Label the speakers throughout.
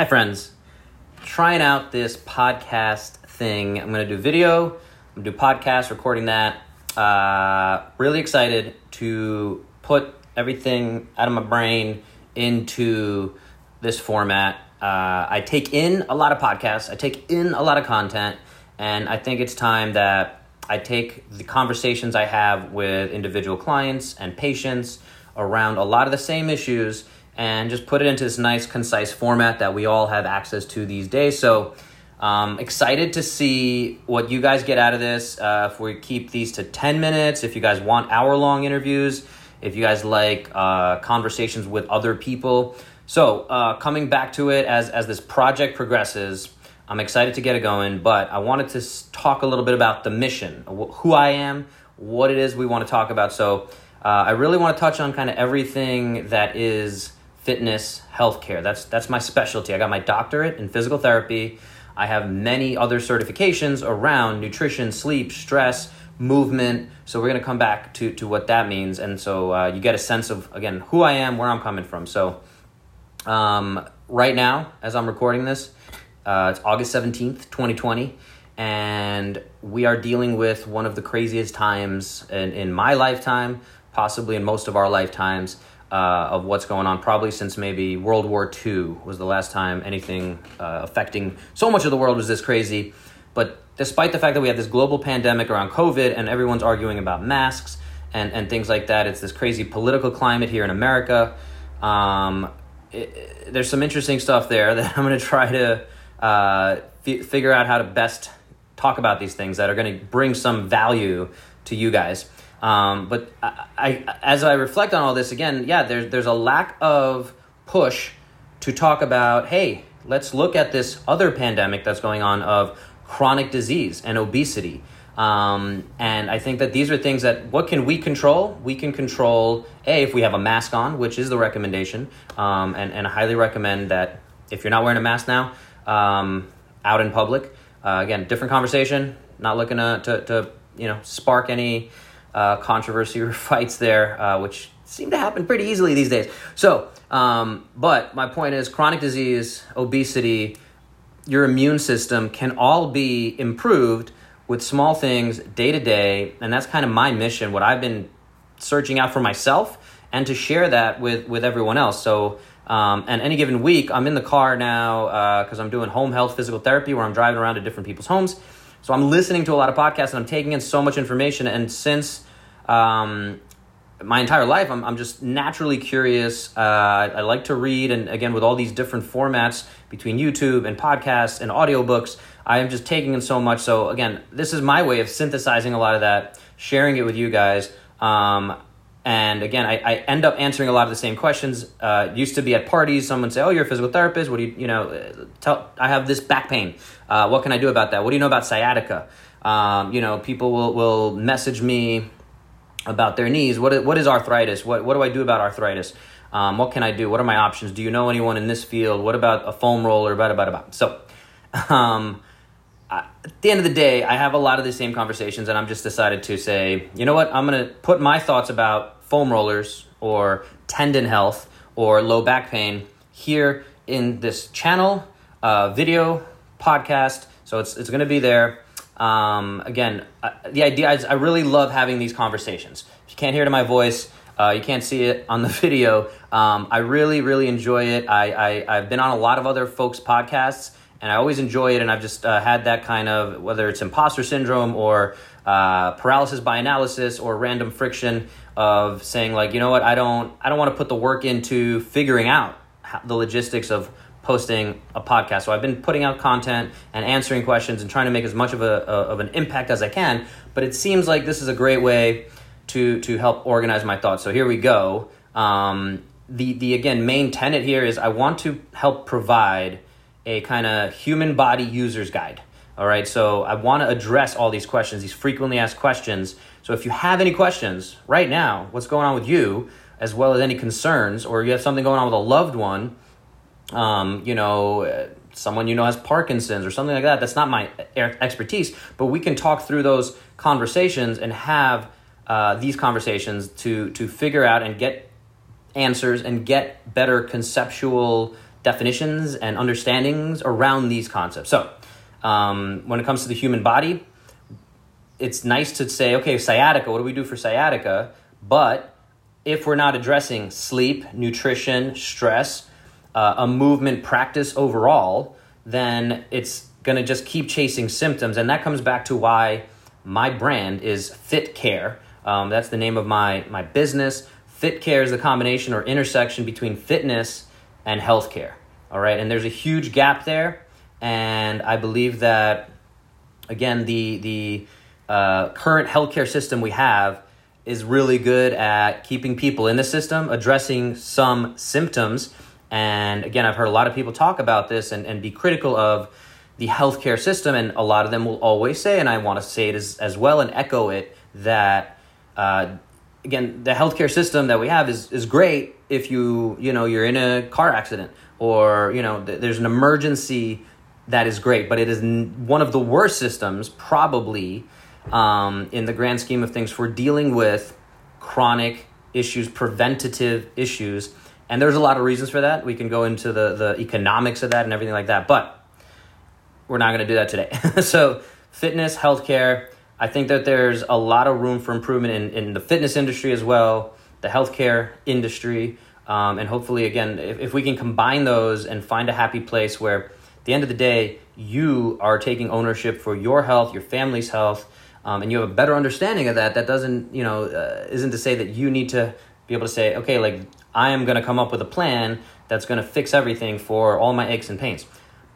Speaker 1: Hi, friends. Trying out this podcast thing. I'm going to do video, I'm going to do podcast, recording that. Uh, really excited to put everything out of my brain into this format. Uh, I take in a lot of podcasts, I take in a lot of content, and I think it's time that I take the conversations I have with individual clients and patients around a lot of the same issues and just put it into this nice, concise format that we all have access to these days. So, um, excited to see what you guys get out of this. Uh, if we keep these to 10 minutes, if you guys want hour long interviews, if you guys like uh, conversations with other people. So, uh, coming back to it as, as this project progresses, I'm excited to get it going, but I wanted to talk a little bit about the mission, who I am, what it is we want to talk about. So, uh, I really want to touch on kind of everything that is fitness, healthcare. That's that's my specialty. I got my doctorate in physical therapy. I have many other certifications around nutrition, sleep, stress, movement. So we're gonna come back to to what that means, and so uh, you get a sense of again who I am, where I'm coming from. So um, right now, as I'm recording this, uh, it's August seventeenth, twenty twenty. And we are dealing with one of the craziest times in, in my lifetime, possibly in most of our lifetimes uh, of what's going on, probably since maybe World War II was the last time anything uh, affecting so much of the world was this crazy. But despite the fact that we have this global pandemic around COVID and everyone's arguing about masks and, and things like that, it's this crazy political climate here in America. Um, it, there's some interesting stuff there that I'm going to try to uh, f- figure out how to best talk about these things that are going to bring some value to you guys. Um, but I, I, as I reflect on all this again, yeah, there's there's a lack of push to talk about. Hey, let's look at this other pandemic that's going on of chronic disease and obesity. Um, and I think that these are things that what can we control? We can control a if we have a mask on, which is the recommendation, um, and and I highly recommend that if you're not wearing a mask now, um, out in public. Uh, again, different conversation. Not looking to, to, to you know spark any uh, controversy or fights there, uh, which seem to happen pretty easily these days. So, um, but my point is chronic disease, obesity, your immune system can all be improved with small things day to day. And that's kind of my mission, what I've been searching out for myself and to share that with, with everyone else. So, um, and any given week, I'm in the car now because uh, I'm doing home health physical therapy where I'm driving around to different people's homes so I'm listening to a lot of podcasts and I'm taking in so much information. And since um, my entire life, I'm, I'm just naturally curious. Uh, I like to read. And again, with all these different formats between YouTube and podcasts and audiobooks, I am just taking in so much. So again, this is my way of synthesizing a lot of that, sharing it with you guys. Um, and again, I, I end up answering a lot of the same questions. Uh, used to be at parties, someone say, "Oh, you're a physical therapist. What do you, you know, tell? I have this back pain. Uh, what can I do about that? What do you know about sciatica? Um, you know, people will will message me about their knees. What what is arthritis? What what do I do about arthritis? Um, what can I do? What are my options? Do you know anyone in this field? What about a foam roller? About about about. So, um, at the end of the day, I have a lot of the same conversations, and I'm just decided to say, you know what? I'm going to put my thoughts about foam rollers or tendon health or low back pain here in this channel, uh, video, podcast. So it's, it's going to be there. Um, again, uh, the idea is I really love having these conversations. If you can't hear to my voice, uh, you can't see it on the video. Um, I really, really enjoy it. I, I, I've been on a lot of other folks' podcasts and I always enjoy it. And I've just uh, had that kind of whether it's imposter syndrome or uh, paralysis by analysis or random friction of saying like, you know what, I don't, I don't want to put the work into figuring out the logistics of posting a podcast. So I've been putting out content and answering questions and trying to make as much of a, a of an impact as I can. But it seems like this is a great way to to help organize my thoughts. So here we go. Um, the the again main tenet here is I want to help provide a kind of human body user's guide. All right, so I want to address all these questions, these frequently asked questions. So if you have any questions right now, what's going on with you, as well as any concerns, or you have something going on with a loved one, um, you know, someone you know has Parkinson's or something like that, that's not my expertise, but we can talk through those conversations and have uh, these conversations to to figure out and get answers and get better conceptual definitions and understandings around these concepts. So, um, when it comes to the human body, it's nice to say, okay, sciatica, what do we do for sciatica? But if we're not addressing sleep, nutrition, stress, uh, a movement practice overall, then it's going to just keep chasing symptoms. And that comes back to why my brand is Fit Care. Um, that's the name of my, my business. Fit Care is the combination or intersection between fitness and healthcare. All right, and there's a huge gap there. And I believe that, again, the, the uh, current healthcare system we have is really good at keeping people in the system, addressing some symptoms. And again, I've heard a lot of people talk about this and, and be critical of the healthcare system. And a lot of them will always say, and I want to say it as, as well and echo it, that uh, again, the healthcare system that we have is, is great if you, you know, you're in a car accident or, you know, th- there's an emergency that is great, but it is n- one of the worst systems probably um, in the grand scheme of things for dealing with chronic issues, preventative issues. And there's a lot of reasons for that. We can go into the, the economics of that and everything like that, but we're not going to do that today. so, fitness, healthcare, I think that there's a lot of room for improvement in, in the fitness industry as well, the healthcare industry. Um, and hopefully, again, if, if we can combine those and find a happy place where, at the end of the day, you are taking ownership for your health, your family's health, um, and you have a better understanding of that, that doesn't, you know, uh, isn't to say that you need to be able to say, okay, like I am going to come up with a plan that's going to fix everything for all my aches and pains.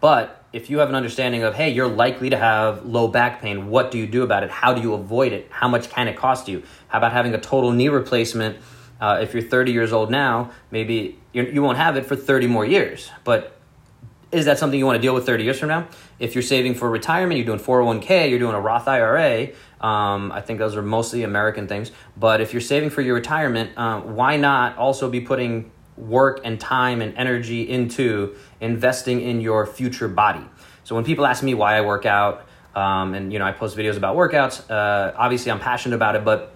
Speaker 1: But if you have an understanding of, hey, you're likely to have low back pain, what do you do about it? How do you avoid it? How much can it cost you? How about having a total knee replacement? Uh, if you're 30 years old now, maybe you're, you will not have it for 30 more years. But is that something you want to deal with 30 years from now? If you're saving for retirement, you're doing 401k, you're doing a Roth IRA. Um, I think those are mostly American things. But if you're saving for your retirement, uh, why not also be putting work and time and energy into investing in your future body? So when people ask me why I work out, um, and you know I post videos about workouts, uh, obviously I'm passionate about it, but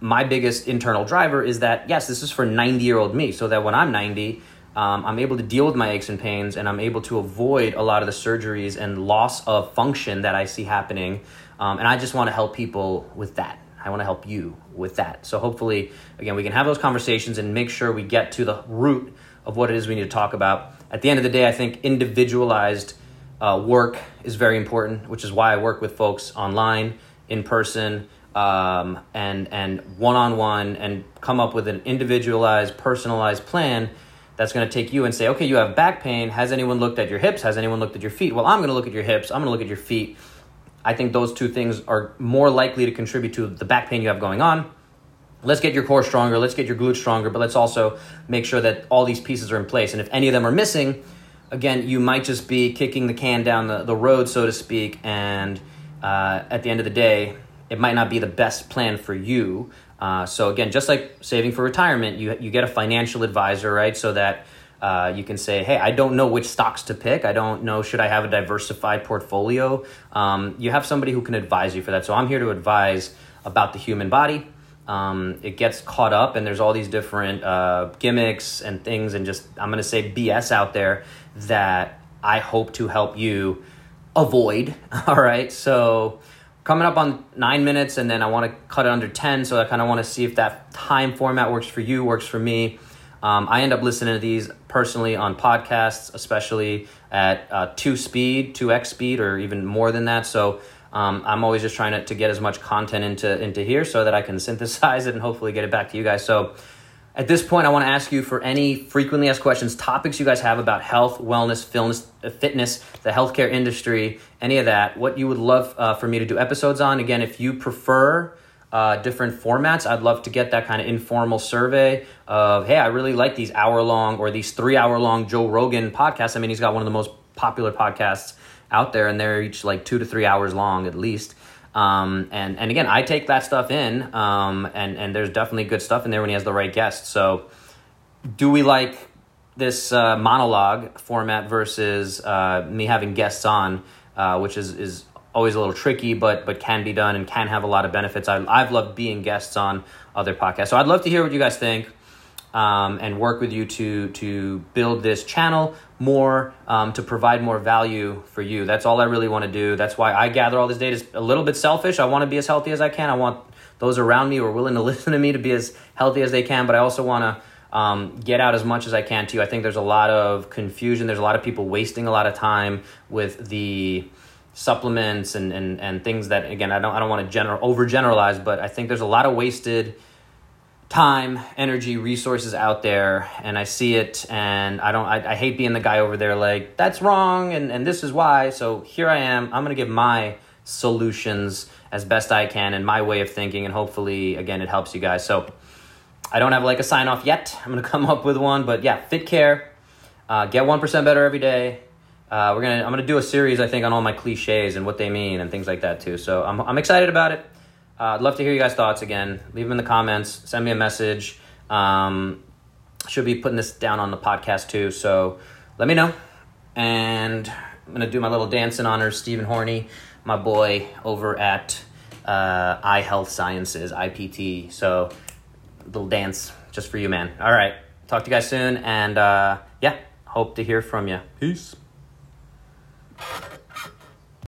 Speaker 1: my biggest internal driver is that yes, this is for 90 year old me, so that when I'm 90 um, I'm able to deal with my aches and pains, and I'm able to avoid a lot of the surgeries and loss of function that I see happening. Um, and I just want to help people with that. I want to help you with that. So hopefully, again, we can have those conversations and make sure we get to the root of what it is we need to talk about. At the end of the day, I think individualized uh, work is very important, which is why I work with folks online, in person, um, and and one on one, and come up with an individualized, personalized plan that's going to take you and say, okay, you have back pain. Has anyone looked at your hips? Has anyone looked at your feet? Well, I'm going to look at your hips. I'm going to look at your feet. I think those two things are more likely to contribute to the back pain you have going on. Let's get your core stronger. Let's get your glutes stronger, but let's also make sure that all these pieces are in place. And if any of them are missing, again, you might just be kicking the can down the, the road, so to speak. And uh, at the end of the day, it might not be the best plan for you. Uh, so again, just like saving for retirement, you you get a financial advisor, right? So that uh, you can say, hey, I don't know which stocks to pick. I don't know should I have a diversified portfolio. Um, you have somebody who can advise you for that. So I'm here to advise about the human body. Um, it gets caught up, and there's all these different uh, gimmicks and things, and just I'm going to say BS out there that I hope to help you avoid. All right, so coming up on nine minutes and then I want to cut it under 10. So I kind of want to see if that time format works for you, works for me. Um, I end up listening to these personally on podcasts, especially at uh, two speed, 2x speed, or even more than that. So um, I'm always just trying to, to get as much content into, into here so that I can synthesize it and hopefully get it back to you guys. So at this point, I want to ask you for any frequently asked questions, topics you guys have about health, wellness, fitness, the healthcare industry, any of that, what you would love uh, for me to do episodes on. Again, if you prefer uh, different formats, I'd love to get that kind of informal survey of, hey, I really like these hour long or these three hour long Joe Rogan podcasts. I mean, he's got one of the most popular podcasts out there, and they're each like two to three hours long at least. Um, and and again, I take that stuff in, um, and and there's definitely good stuff in there when he has the right guests. So, do we like this uh, monologue format versus uh, me having guests on, uh, which is is always a little tricky, but but can be done and can have a lot of benefits. I, I've loved being guests on other podcasts, so I'd love to hear what you guys think. um, and work with you to to build this channel more um, to provide more value for you. That's all I really want to do. That's why I gather all this data. It's a little bit selfish. I want to be as healthy as I can. I want those around me who are willing to listen to me to be as healthy as they can. But I also want to um, get out as much as I can to you. I think there's a lot of confusion. There's a lot of people wasting a lot of time with the supplements and, and, and things that again I don't I don't want to general overgeneralize, but I think there's a lot of wasted time, energy, resources out there, and I see it, and I don't. I, I hate being the guy over there like that's wrong, and and this is why. So here I am. I'm gonna give my solutions as best I can and my way of thinking, and hopefully, again, it helps you guys. So I don't have like a sign off yet. I'm gonna come up with one, but yeah, fit care, uh, get one percent better every day. Uh, we're gonna. I'm gonna do a series, I think, on all my cliches and what they mean and things like that too. So I'm I'm excited about it. Uh, I'd love to hear you guys' thoughts again. Leave them in the comments. Send me a message. Um, should be putting this down on the podcast too. So let me know. And I'm gonna do my little dance in honor of Stephen Horney, my boy over at uh, Eye Health Sciences (IPT). So little dance just for you, man. All right. Talk to you guys soon, and uh, yeah, hope to hear from you. Peace you